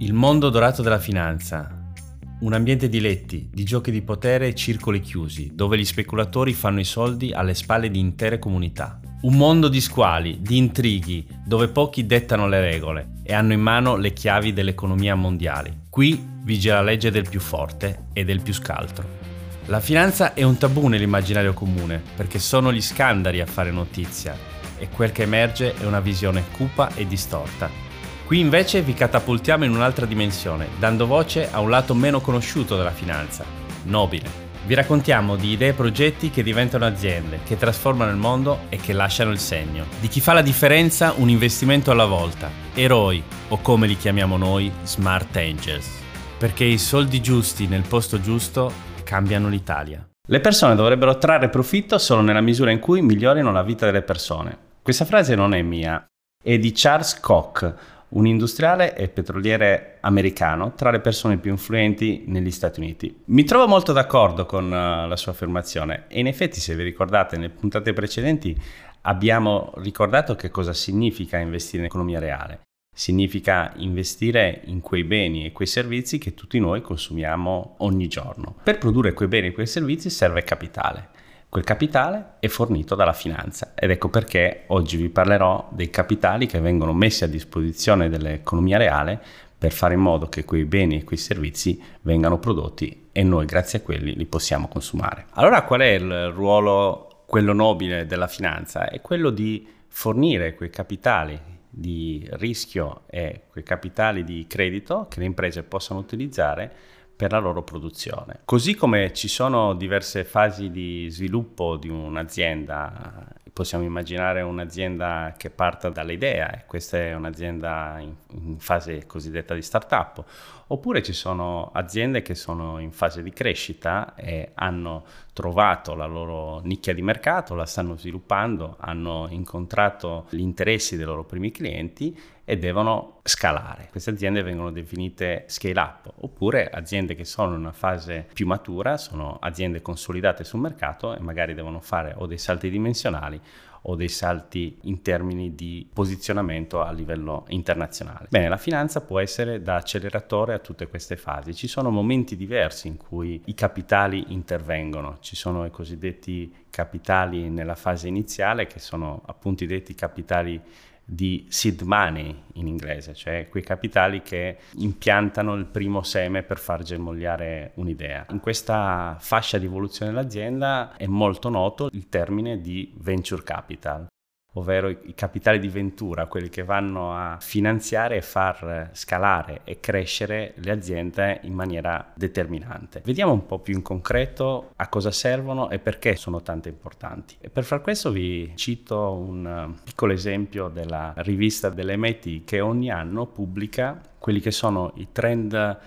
Il mondo dorato della finanza. Un ambiente di letti, di giochi di potere e circoli chiusi, dove gli speculatori fanno i soldi alle spalle di intere comunità. Un mondo di squali, di intrighi, dove pochi dettano le regole e hanno in mano le chiavi dell'economia mondiale. Qui vige la legge del più forte e del più scaltro. La finanza è un tabù nell'immaginario comune, perché sono gli scandali a fare notizia e quel che emerge è una visione cupa e distorta Qui invece vi catapultiamo in un'altra dimensione, dando voce a un lato meno conosciuto della finanza, nobile. Vi raccontiamo di idee e progetti che diventano aziende, che trasformano il mondo e che lasciano il segno. Di chi fa la differenza un investimento alla volta, eroi o come li chiamiamo noi, smart angels. Perché i soldi giusti nel posto giusto cambiano l'Italia. Le persone dovrebbero trarre profitto solo nella misura in cui migliorino la vita delle persone. Questa frase non è mia, è di Charles Koch, un industriale e petroliere americano tra le persone più influenti negli Stati Uniti. Mi trovo molto d'accordo con uh, la sua affermazione e in effetti se vi ricordate nelle puntate precedenti abbiamo ricordato che cosa significa investire in economia reale. Significa investire in quei beni e quei servizi che tutti noi consumiamo ogni giorno. Per produrre quei beni e quei servizi serve capitale. Quel capitale è fornito dalla finanza ed ecco perché oggi vi parlerò dei capitali che vengono messi a disposizione dell'economia reale per fare in modo che quei beni e quei servizi vengano prodotti e noi grazie a quelli li possiamo consumare. Allora qual è il ruolo, quello nobile della finanza? È quello di fornire quei capitali di rischio e quei capitali di credito che le imprese possono utilizzare per la loro produzione. Così come ci sono diverse fasi di sviluppo di un'azienda, possiamo immaginare un'azienda che parta dall'idea e questa è un'azienda in, in fase cosiddetta di startup, oppure ci sono aziende che sono in fase di crescita e hanno trovato la loro nicchia di mercato, la stanno sviluppando, hanno incontrato gli interessi dei loro primi clienti e devono scalare. Queste aziende vengono definite scale up, oppure aziende che sono in una fase più matura, sono aziende consolidate sul mercato e magari devono fare o dei salti dimensionali o dei salti in termini di posizionamento a livello internazionale. Bene, la finanza può essere da acceleratore a tutte queste fasi. Ci sono momenti diversi in cui i capitali intervengono, ci sono i cosiddetti capitali nella fase iniziale che sono appunto i detti capitali di seed money in inglese, cioè quei capitali che impiantano il primo seme per far germogliare un'idea. In questa fascia di evoluzione dell'azienda è molto noto il termine di venture capital, ovvero i capitali di ventura, quelli che vanno a finanziare e far scalare e crescere le aziende in maniera determinante. Vediamo un po' più in concreto a cosa servono e perché sono tanto importanti. E per far questo vi cito un piccolo esempio della rivista dell'MIT che ogni anno pubblica quelli che sono i trend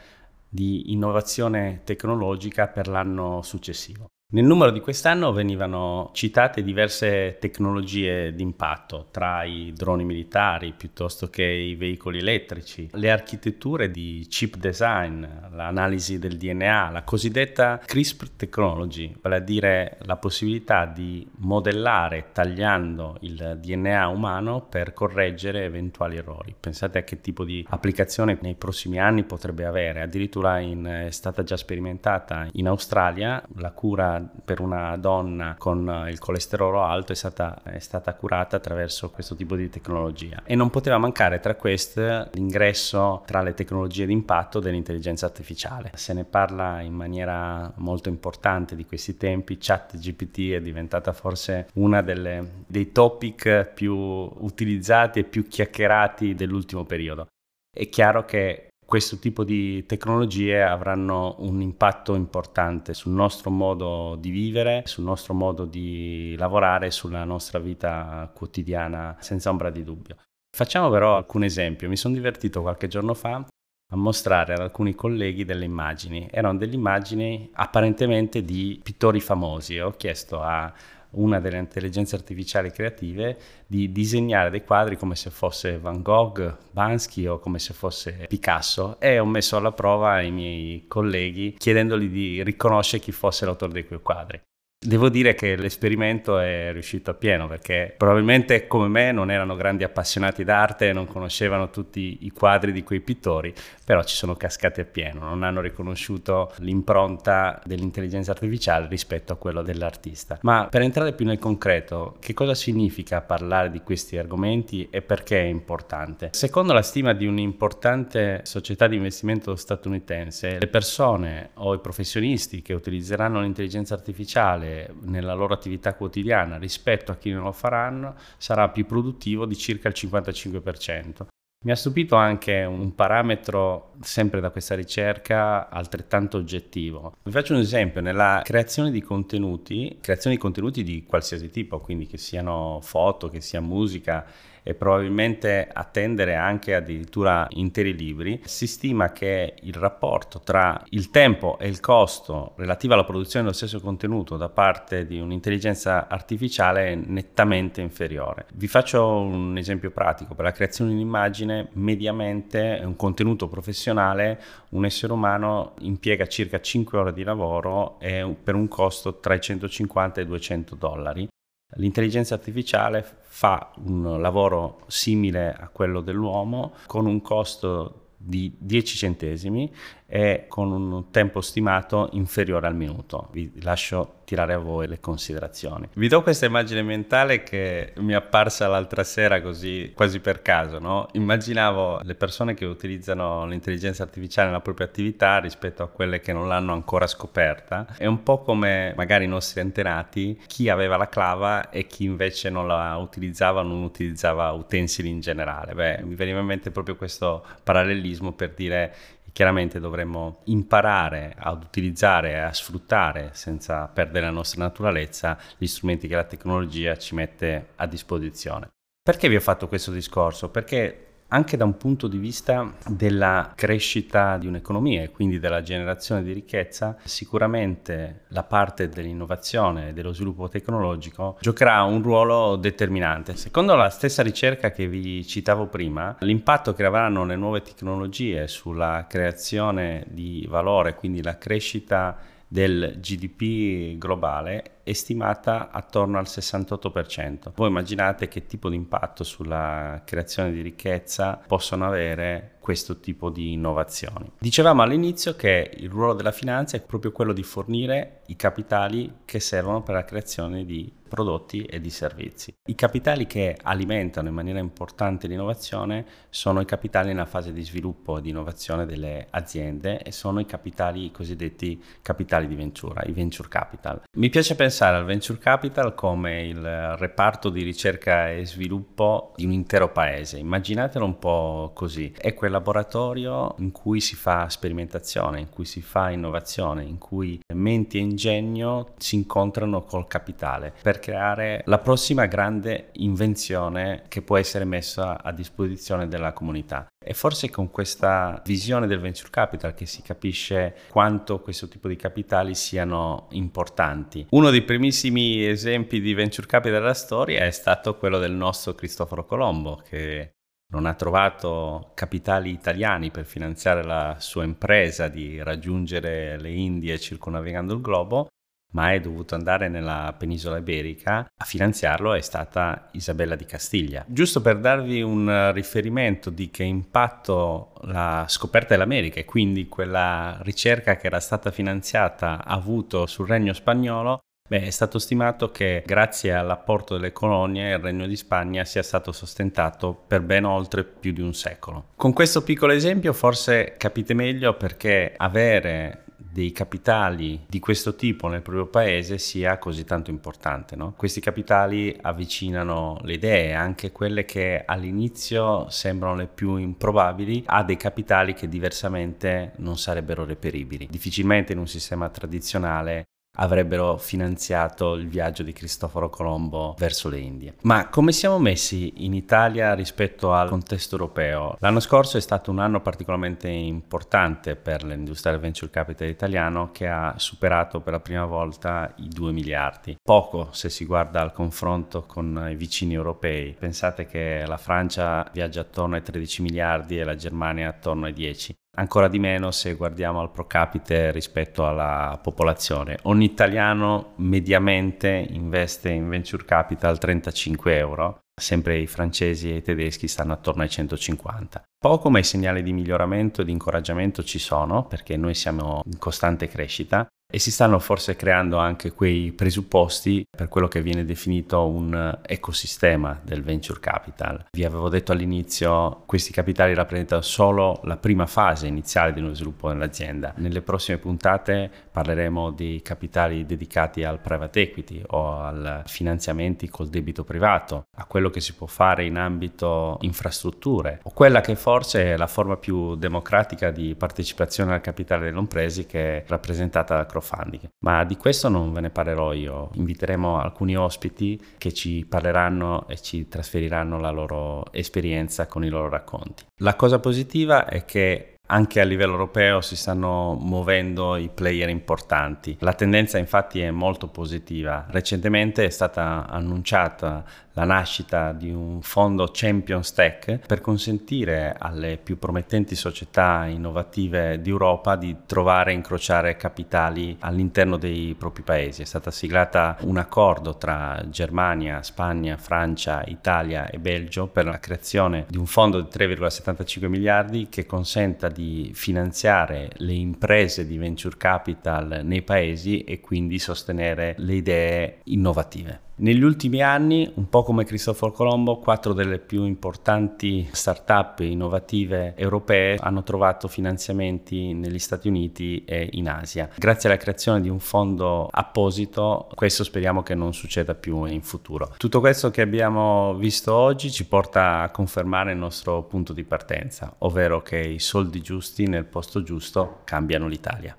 di innovazione tecnologica per l'anno successivo. Nel numero di quest'anno venivano citate diverse tecnologie d'impatto, tra i droni militari piuttosto che i veicoli elettrici, le architetture di chip design, l'analisi del DNA, la cosiddetta CRISPR technology, vale a dire la possibilità di modellare tagliando il DNA umano per correggere eventuali errori. Pensate a che tipo di applicazione nei prossimi anni potrebbe avere, addirittura in, è stata già sperimentata in Australia la cura per una donna con il colesterolo alto è stata, è stata curata attraverso questo tipo di tecnologia. E non poteva mancare tra queste l'ingresso tra le tecnologie di impatto dell'intelligenza artificiale. Se ne parla in maniera molto importante di questi tempi, ChatGPT è diventata forse delle, dei topic più utilizzati e più chiacchierati dell'ultimo periodo. È chiaro che questo tipo di tecnologie avranno un impatto importante sul nostro modo di vivere, sul nostro modo di lavorare, sulla nostra vita quotidiana, senza ombra di dubbio. Facciamo però alcun esempio. Mi sono divertito qualche giorno fa a mostrare ad alcuni colleghi delle immagini. Erano delle immagini apparentemente di pittori famosi. Ho chiesto a una delle intelligenze artificiali creative di disegnare dei quadri come se fosse Van Gogh, Bansky o come se fosse Picasso e ho messo alla prova i miei colleghi chiedendogli di riconoscere chi fosse l'autore di quei quadri. Devo dire che l'esperimento è riuscito a pieno perché probabilmente come me non erano grandi appassionati d'arte, non conoscevano tutti i quadri di quei pittori, però ci sono cascati a pieno, non hanno riconosciuto l'impronta dell'intelligenza artificiale rispetto a quello dell'artista. Ma per entrare più nel concreto, che cosa significa parlare di questi argomenti e perché è importante? Secondo la stima di un'importante società di investimento statunitense, le persone o i professionisti che utilizzeranno l'intelligenza artificiale nella loro attività quotidiana rispetto a chi non lo faranno sarà più produttivo di circa il 55%. Mi ha stupito anche un parametro, sempre da questa ricerca, altrettanto oggettivo. Vi faccio un esempio, nella creazione di contenuti, creazione di contenuti di qualsiasi tipo, quindi che siano foto, che sia musica, e probabilmente attendere anche addirittura interi libri, si stima che il rapporto tra il tempo e il costo relativo alla produzione dello stesso contenuto da parte di un'intelligenza artificiale è nettamente inferiore. Vi faccio un esempio pratico, per la creazione di un'immagine mediamente un contenuto professionale un essere umano impiega circa 5 ore di lavoro per un costo tra i 150 e i 200 dollari. L'intelligenza artificiale fa un lavoro simile a quello dell'uomo con un costo di 10 centesimi e con un tempo stimato inferiore al minuto. Vi lascio tirare a voi le considerazioni. Vi do questa immagine mentale che mi è apparsa l'altra sera così quasi per caso, no? Immaginavo le persone che utilizzano l'intelligenza artificiale nella propria attività rispetto a quelle che non l'hanno ancora scoperta. È un po' come magari i nostri antenati, chi aveva la clava e chi invece non la utilizzava, non utilizzava utensili in generale. Beh, mi veniva in mente proprio questo parallelismo per dire Chiaramente dovremmo imparare ad utilizzare e a sfruttare senza perdere la nostra naturalezza gli strumenti che la tecnologia ci mette a disposizione. Perché vi ho fatto questo discorso? Perché anche da un punto di vista della crescita di un'economia e quindi della generazione di ricchezza, sicuramente la parte dell'innovazione e dello sviluppo tecnologico giocherà un ruolo determinante. Secondo la stessa ricerca che vi citavo prima, l'impatto che avranno le nuove tecnologie sulla creazione di valore, quindi la crescita del GDP globale è stimata attorno al 68%. Voi immaginate che tipo di impatto sulla creazione di ricchezza possono avere questo tipo di innovazioni. Dicevamo all'inizio che il ruolo della finanza è proprio quello di fornire i capitali che servono per la creazione di prodotti e di servizi. I capitali che alimentano in maniera importante l'innovazione sono i capitali nella fase di sviluppo e di innovazione delle aziende e sono i capitali cosiddetti capitali di ventura, i venture capital. Mi piace pensare al venture capital come il reparto di ricerca e sviluppo di un intero paese. Immaginatelo un po' così. È quel laboratorio in cui si fa sperimentazione, in cui si fa innovazione, in cui menti e ingegno si incontrano col capitale. Per creare la prossima grande invenzione che può essere messa a disposizione della comunità. E forse con questa visione del venture capital che si capisce quanto questo tipo di capitali siano importanti. Uno dei primissimi esempi di venture capital della storia è stato quello del nostro Cristoforo Colombo, che non ha trovato capitali italiani per finanziare la sua impresa di raggiungere le Indie circonnavigando il globo ma è dovuto andare nella penisola iberica a finanziarlo è stata Isabella di Castiglia. Giusto per darvi un riferimento di che impatto la scoperta dell'America e quindi quella ricerca che era stata finanziata ha avuto sul regno spagnolo, Beh, è stato stimato che grazie all'apporto delle colonie il Regno di Spagna sia stato sostentato per ben oltre più di un secolo. Con questo piccolo esempio forse capite meglio perché avere dei capitali di questo tipo nel proprio paese sia così tanto importante. No? Questi capitali avvicinano le idee, anche quelle che all'inizio sembrano le più improbabili, a dei capitali che diversamente non sarebbero reperibili. Difficilmente in un sistema tradizionale avrebbero finanziato il viaggio di Cristoforo Colombo verso le Indie. Ma come siamo messi in Italia rispetto al contesto europeo? L'anno scorso è stato un anno particolarmente importante per l'Industrial Venture Capital italiano che ha superato per la prima volta i 2 miliardi. Poco se si guarda al confronto con i vicini europei. Pensate che la Francia viaggia attorno ai 13 miliardi e la Germania attorno ai 10. Ancora di meno se guardiamo al pro capite rispetto alla popolazione. Ogni italiano mediamente investe in venture capital 35 euro, sempre i francesi e i tedeschi stanno attorno ai 150. Poco ma i segnali di miglioramento e di incoraggiamento ci sono perché noi siamo in costante crescita e si stanno forse creando anche quei presupposti per quello che viene definito un ecosistema del venture capital. Vi avevo detto all'inizio, questi capitali rappresentano solo la prima fase iniziale dello sviluppo dell'azienda. Nelle prossime puntate parleremo di capitali dedicati al private equity o al finanziamenti col debito privato, a quello che si può fare in ambito infrastrutture o quella che forse è la forma più democratica di partecipazione al capitale delle imprese che è rappresentata da crowdfunding. Ma di questo non ve ne parlerò io, inviteremo alcuni ospiti che ci parleranno e ci trasferiranno la loro esperienza con i loro racconti. La cosa positiva è che anche a livello europeo si stanno muovendo i player importanti. La tendenza infatti è molto positiva. Recentemente è stata annunciata la nascita di un fondo Champions Tech per consentire alle più promettenti società innovative d'Europa di trovare e incrociare capitali all'interno dei propri paesi. È stata siglata un accordo tra Germania, Spagna, Francia, Italia e Belgio per la creazione di un fondo di 3,75 miliardi che consenta di finanziare le imprese di venture capital nei paesi e quindi sostenere le idee innovative. Negli ultimi anni, un po' come Cristoforo Colombo, quattro delle più importanti start-up innovative europee hanno trovato finanziamenti negli Stati Uniti e in Asia. Grazie alla creazione di un fondo apposito, questo speriamo che non succeda più in futuro. Tutto questo che abbiamo visto oggi ci porta a confermare il nostro punto di partenza, ovvero che i soldi giusti nel posto giusto cambiano l'Italia.